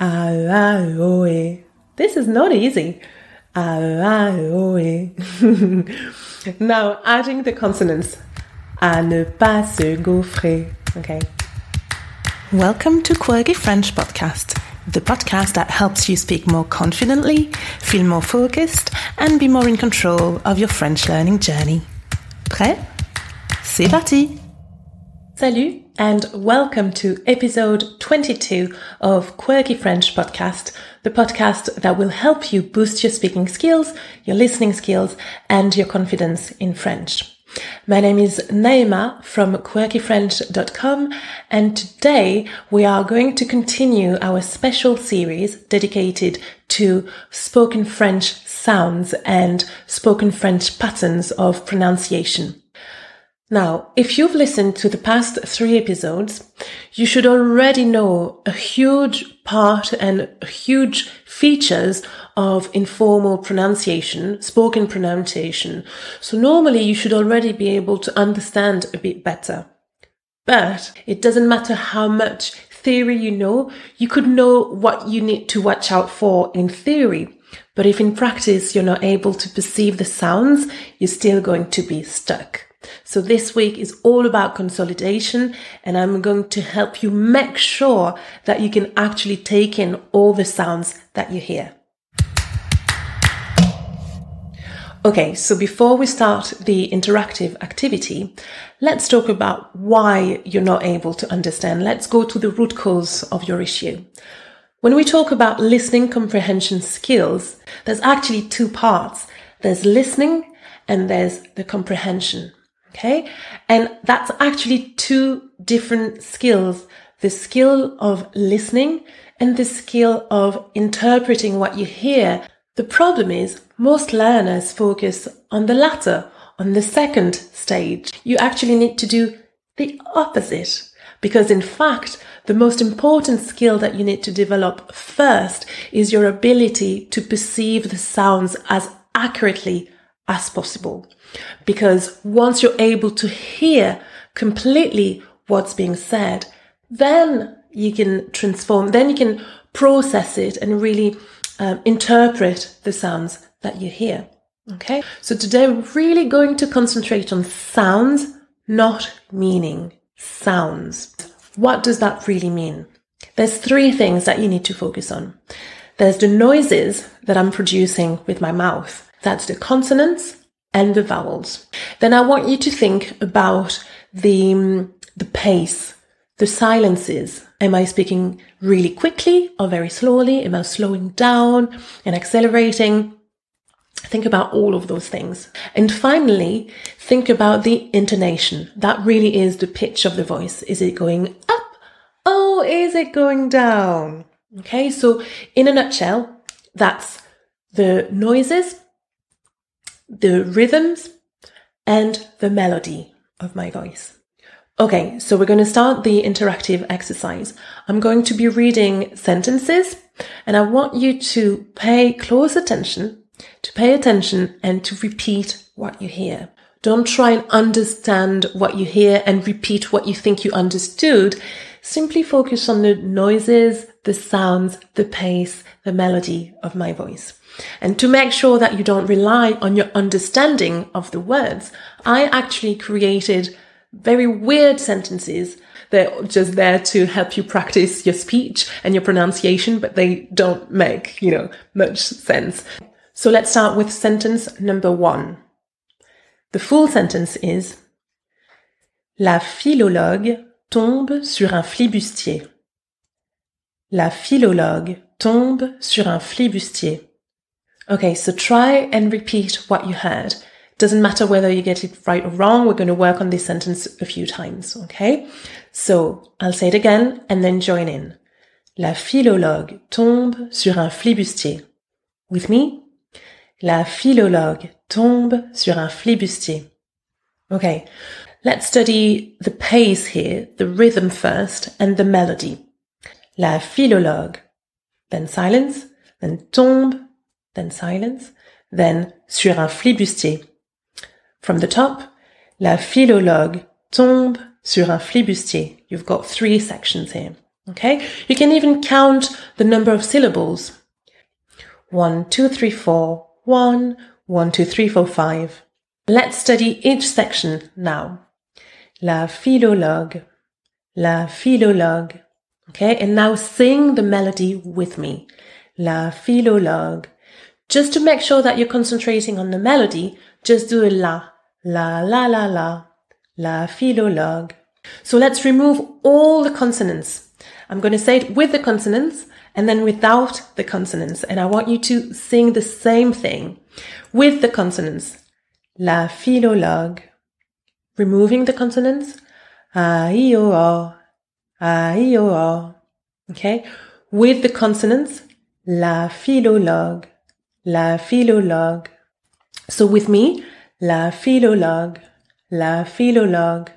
A, A, O. This is not easy. A, A, O, now, adding the consonants. À ne pas se gaufrer. Okay. Welcome to Quirky French Podcast, the podcast that helps you speak more confidently, feel more focused, and be more in control of your French learning journey. Prêt? C'est parti! Salut and welcome to episode 22 of Quirky French Podcast, the podcast that will help you boost your speaking skills, your listening skills, and your confidence in French. My name is Naima from quirkyfrench.com and today we are going to continue our special series dedicated to spoken French sounds and spoken French patterns of pronunciation. Now, if you've listened to the past three episodes, you should already know a huge part and huge features of informal pronunciation, spoken pronunciation. So normally you should already be able to understand a bit better. But it doesn't matter how much theory you know, you could know what you need to watch out for in theory. But if in practice you're not able to perceive the sounds, you're still going to be stuck. So this week is all about consolidation and I'm going to help you make sure that you can actually take in all the sounds that you hear. Okay, so before we start the interactive activity, let's talk about why you're not able to understand. Let's go to the root cause of your issue. When we talk about listening comprehension skills, there's actually two parts. There's listening and there's the comprehension. Okay. And that's actually two different skills. The skill of listening and the skill of interpreting what you hear. The problem is most learners focus on the latter, on the second stage. You actually need to do the opposite. Because in fact, the most important skill that you need to develop first is your ability to perceive the sounds as accurately as possible. Because once you're able to hear completely what's being said, then you can transform, then you can process it and really um, interpret the sounds that you hear. Okay. So today we're really going to concentrate on sounds, not meaning. Sounds. What does that really mean? There's three things that you need to focus on. There's the noises that I'm producing with my mouth. That's the consonants, and the vowels. Then I want you to think about the, mm, the pace, the silences. Am I speaking really quickly or very slowly? Am I slowing down and accelerating? Think about all of those things. And finally, think about the intonation. That really is the pitch of the voice. Is it going up? Oh, is it going down? Okay, so in a nutshell, that's the noises the rhythms and the melody of my voice. Okay, so we're going to start the interactive exercise. I'm going to be reading sentences and I want you to pay close attention, to pay attention and to repeat what you hear. Don't try and understand what you hear and repeat what you think you understood. Simply focus on the noises, the sounds, the pace, the melody of my voice. And to make sure that you don't rely on your understanding of the words, I actually created very weird sentences. They're just there to help you practice your speech and your pronunciation, but they don't make, you know, much sense. So let's start with sentence number one. The full sentence is La philologue tombe sur un flibustier. La philologue tombe sur un flibustier. Okay, so try and repeat what you heard. Doesn't matter whether you get it right or wrong. We're going to work on this sentence a few times. Okay. So I'll say it again and then join in. La philologue tombe sur un flibustier. With me? La philologue tombe sur un flibustier. Okay. Let's study the pace here, the rhythm first and the melody. La philologue. Then silence, then tombe, then silence, then sur un flibustier. From the top, la philologue tombe sur un flibustier. You've got three sections here. Okay. You can even count the number of syllables. One, two, three, four. One, one, two, three, four, five. Let's study each section now. La philologue. La philologue. Okay. And now sing the melody with me. La philologue. Just to make sure that you're concentrating on the melody, just do a la, la, la, la, la, la philologue. So let's remove all the consonants. I'm going to say it with the consonants and then without the consonants. And I want you to sing the same thing with the consonants. La philologue. Removing the consonants. A, I, O, O. A, I, O, O. Okay. With the consonants. La philologue. La philologue. So with me, la philologue. La philologue.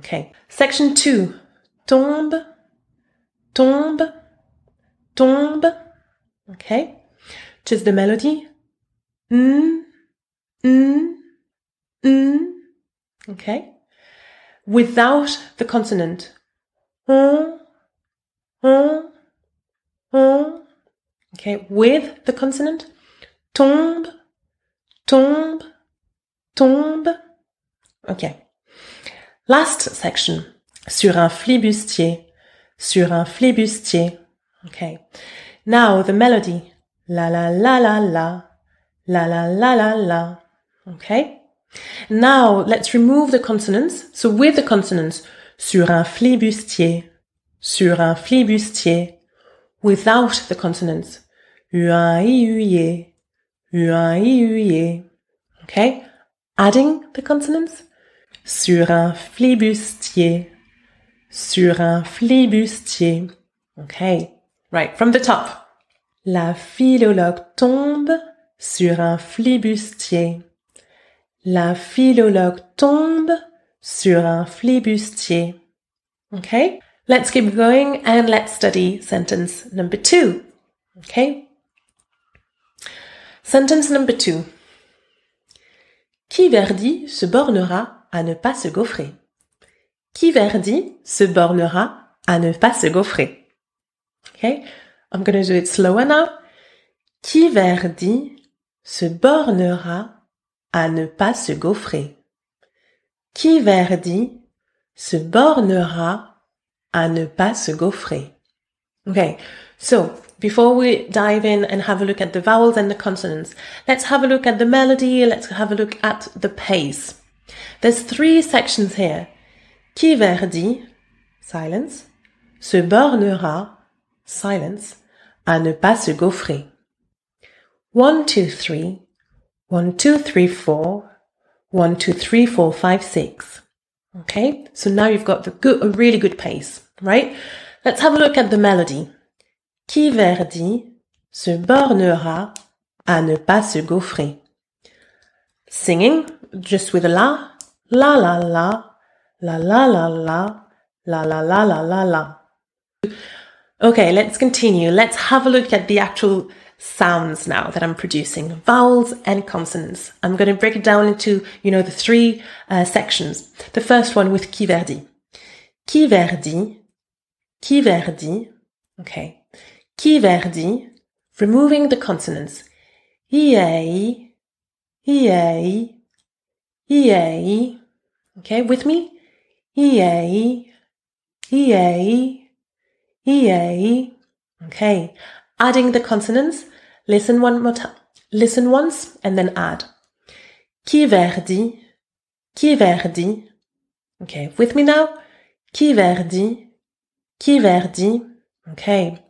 Okay. Section two. Tombe, tombe, tombe. Okay. Just the melody. Mm, mm, mm. Okay. Without the consonant. On, on, on. Okay. With the consonant. Tombe, tombe, tombe. Okay. Last section. Sur un flibustier. Sur un flibustier. Okay. Now the melody. La la la la la. La la la la la. Okay. Now let's remove the consonants. So with the consonants. Sur un flibustier. Sur un flibustier. Without the consonants. Okay. Adding the consonants. Sur un flibustier. Sur un flibustier. Okay. Right. From the top. La philologue tombe sur un flibustier. La philologue tombe sur un flibustier. Okay. Let's keep going and let's study sentence number two. Okay. Sentence number two. Qui Verdi se bornera à ne pas se gaufrer? Qui Verdi se bornera à ne pas se gaufrer? Okay, I'm to do it slower now. Qui Verdi se bornera à ne pas se gaufrer? Qui Verdi se bornera à ne pas se gaufrer? Okay, so before we dive in and have a look at the vowels and the consonants, let's have a look at the melody, let's have a look at the pace. There's three sections here. Qui Verdi, silence, se bornera, silence, à ne pas se gaufrer. One, two, three. One, two, three, four. One, two, three, four, five, six. Okay, so now you've got the good, a really good pace, right? Let's have a look at the melody. Qui Verdi se bornera à ne pas se gaufrer. Singing just with a la, la la la, la la la la, la la la la la la. Okay, let's continue. Let's have a look at the actual sounds now that I'm producing, vowels and consonants. I'm going to break it down into, you know, the three uh, sections. The first one with Qui Verdi. Qui Verdi, Qui Verdi, okay. Qui Verdi, removing the consonants. E-A, E-A, EA. Okay, with me? EA, EA, EA. Okay, adding the consonants. Listen one more time. Listen once and then add. Chi verdi, chi verdi. Okay, with me now? Chi verdi, chi verdi. Okay.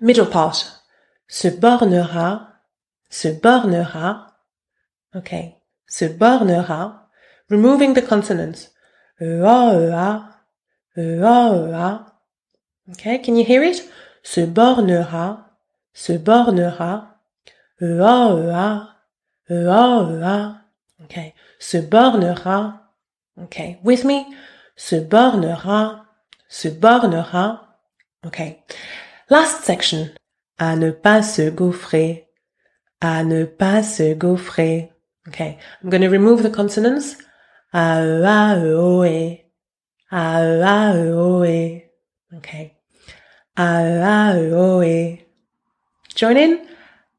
Middle part. Se bornera, se bornera. Okay se bornera, removing the consonants. Ea, ea, Okay, can you hear it? Se bornera, se bornera. Ea, ea, ea, Okay, se bornera. Okay, with me? Se bornera, se bornera. Okay. Last section. À ne pas se gaufrer. À ne pas se gaufrer. Okay, I'm going to remove the consonants. A, a, o, e. A, a, o, e. Okay. A-A-O-E. Join in.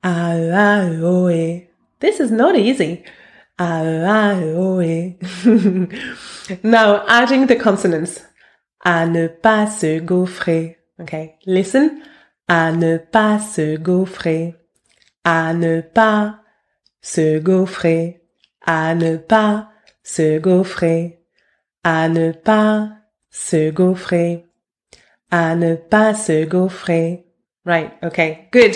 A-A-O-E. This is not easy. A-A-O-E. now adding the consonants. À ne pas se gaufrer. Okay, listen. À ne pas se gaufrer. À ne pas se gaufrer. À ne pas se gaufrer. À ne pas se gaufrer. À ne pas se gaufrer. Right, okay, good.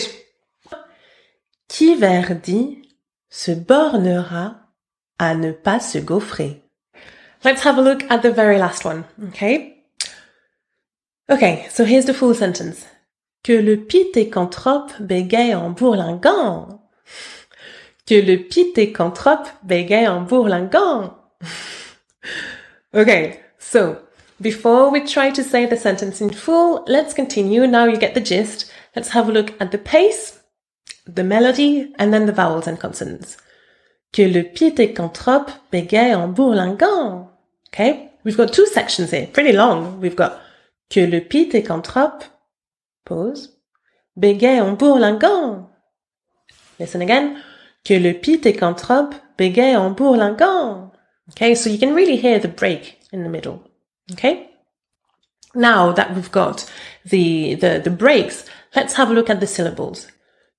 Qui verdit se bornera à ne pas se gaufrer? Let's have a look at the very last one, okay? Okay, so here's the full sentence. Que le pithecanthrope bégaye en bourlingant. Que le pithecanthrope bégaye en bourlingant. okay, so before we try to say the sentence in full, let's continue. Now you get the gist. Let's have a look at the pace, the melody, and then the vowels and consonants. Que le pithecanthrope bégaye en bourlingant. Okay, we've got two sections here, pretty long. We've got que le pithecanthrope, pause, bégaye en bourlingant. Listen again. Que le pithecanthrope bégaye en bourlingant. Okay, so you can really hear the break in the middle. Okay? Now that we've got the, the, the breaks, let's have a look at the syllables.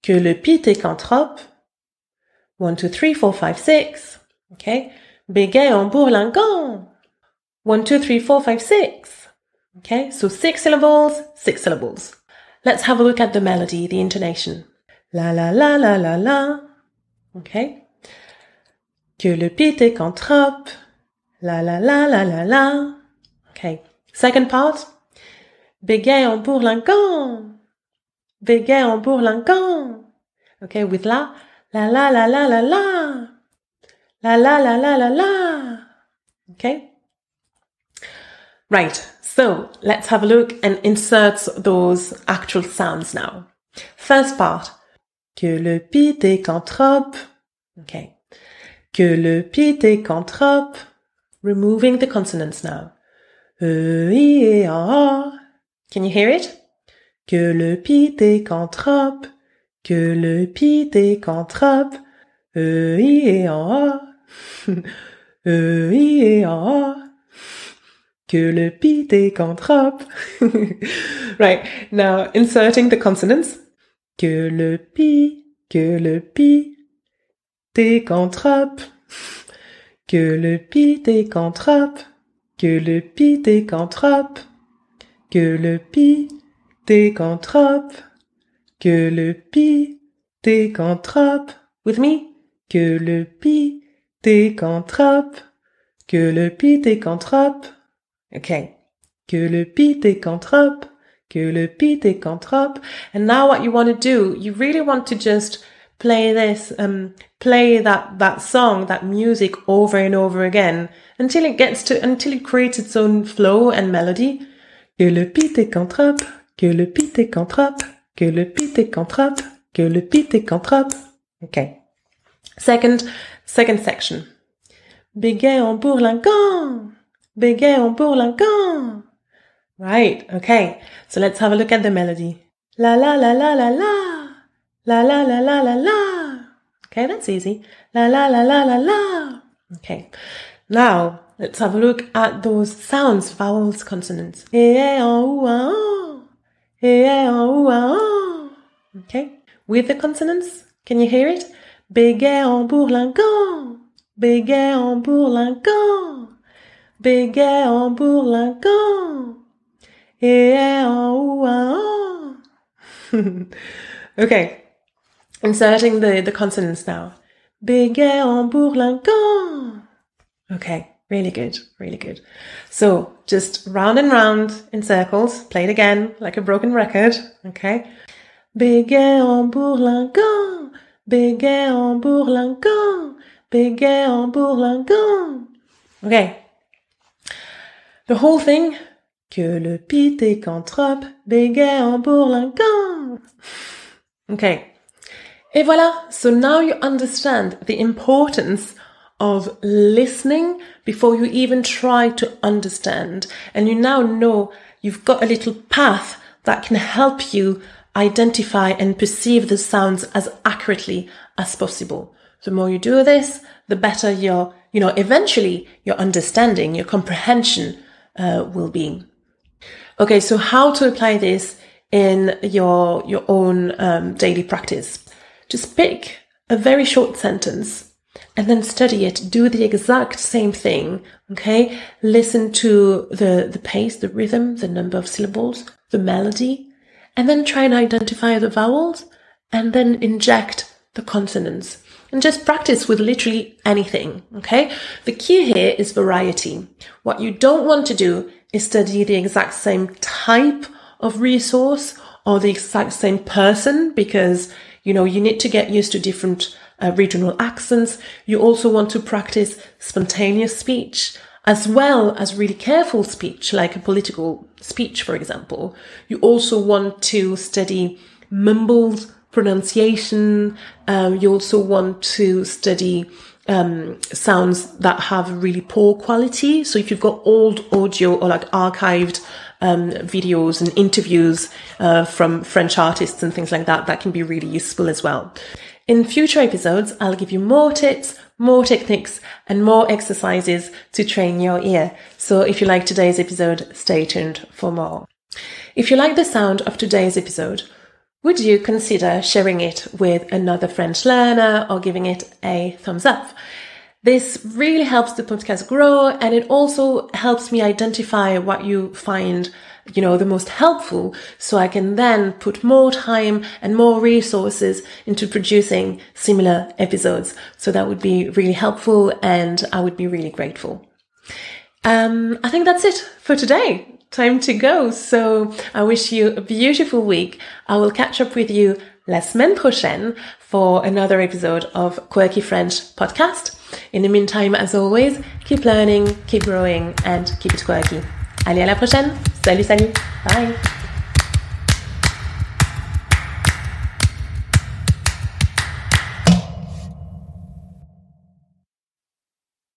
Que le pithecanthrope, one, two, three, four, five, six. Okay? Bégaye en bourlingant. One, two, three, four, five, six. Okay. So six syllables, six syllables. Let's have a look at the melody, the intonation. La la la la la la. Okay. Que le pithecanthrope. La la la la la la. Okay. Second part. Bégaye en bourlingant. Bégaye en bourlingant. Okay, with la. La la la la la la. La la la la la la. Okay. Right. So let's have a look and insert those actual sounds now. First part. Que le pithecanthrope. Okay. Que le pithecanthrope. Removing the consonants now. E, I, E, A. Can you hear it? Que le pithecanthrope. Que le pithecanthrope. E, I, E, A. E, I, E, A. Que le pithecanthrope. right, now inserting the consonants. Que le pi, que le pi, décanthrope. Que le pithecanthrope. Que le pithecanthrope. Que le pithecanthrope. Que le pithecanthrope. With me? Que le pithecanthrope. Que le pithecanthrope. Okay. Que le pithecanthrope. Que le pithecanthrope. And now what you want to do, you really want to just play this, um, play that, that song, that music over and over again until it gets to, until it creates its own flow and melody. Que le pithecanthrope. Que le pithecanthrope. Que le pithecanthrope. Que le pithecanthrope. Okay. Second, second section. Bégaye en bourlingant. Bégaye en bourlingant. Right, okay. So let's have a look at the melody. La la la la la la. La la la la la la. Okay, that's easy. La la la la la la. Okay. Now, let's have a look at those sounds, vowels, consonants. Okay. With the consonants, can you hear it? Bégaye en bourlingant. Bégaye en bourlingant. Bégaye en bourlingant. E, e, en, ou, okay. Inserting the, the consonants now. Bégaye en bourlingant. Okay, really good, really good. So just round and round in circles, play it again like a broken record, okay? Bégaye en bourlingant, bégaye en bourlingant, bégaye en bourlingant. Okay. The whole thing. Que le pithecanthrope bégaye en bourlingant. Okay. Et voilà. So now you understand the importance of listening before you even try to understand. And you now know you've got a little path that can help you identify and perceive the sounds as accurately as possible. The more you do this, the better your, you know, eventually your understanding, your comprehension uh, will be. Okay, so how to apply this in your your own um, daily practice? Just pick a very short sentence and then study it. Do the exact same thing. Okay, listen to the the pace, the rhythm, the number of syllables, the melody, and then try and identify the vowels, and then inject the consonants and just practice with literally anything. Okay. The key here is variety. What you don't want to do is study the exact same type of resource or the exact same person because, you know, you need to get used to different uh, regional accents. You also want to practice spontaneous speech as well as really careful speech, like a political speech, for example. You also want to study mumbled pronunciation. Um, you also want to study um, sounds that have really poor quality. So if you've got old audio or like archived um, videos and interviews uh, from French artists and things like that, that can be really useful as well. In future episodes, I'll give you more tips, more techniques, and more exercises to train your ear. So if you like today's episode, stay tuned for more. If you like the sound of today's episode, would you consider sharing it with another French learner or giving it a thumbs up? This really helps the podcast grow and it also helps me identify what you find, you know, the most helpful so I can then put more time and more resources into producing similar episodes. So that would be really helpful and I would be really grateful. Um, I think that's it for today time to go. So I wish you a beautiful week. I will catch up with you la semaine prochaine for another episode of Quirky French podcast. In the meantime, as always, keep learning, keep growing, and keep it quirky. Allez, à la prochaine. Salut, salut. Bye.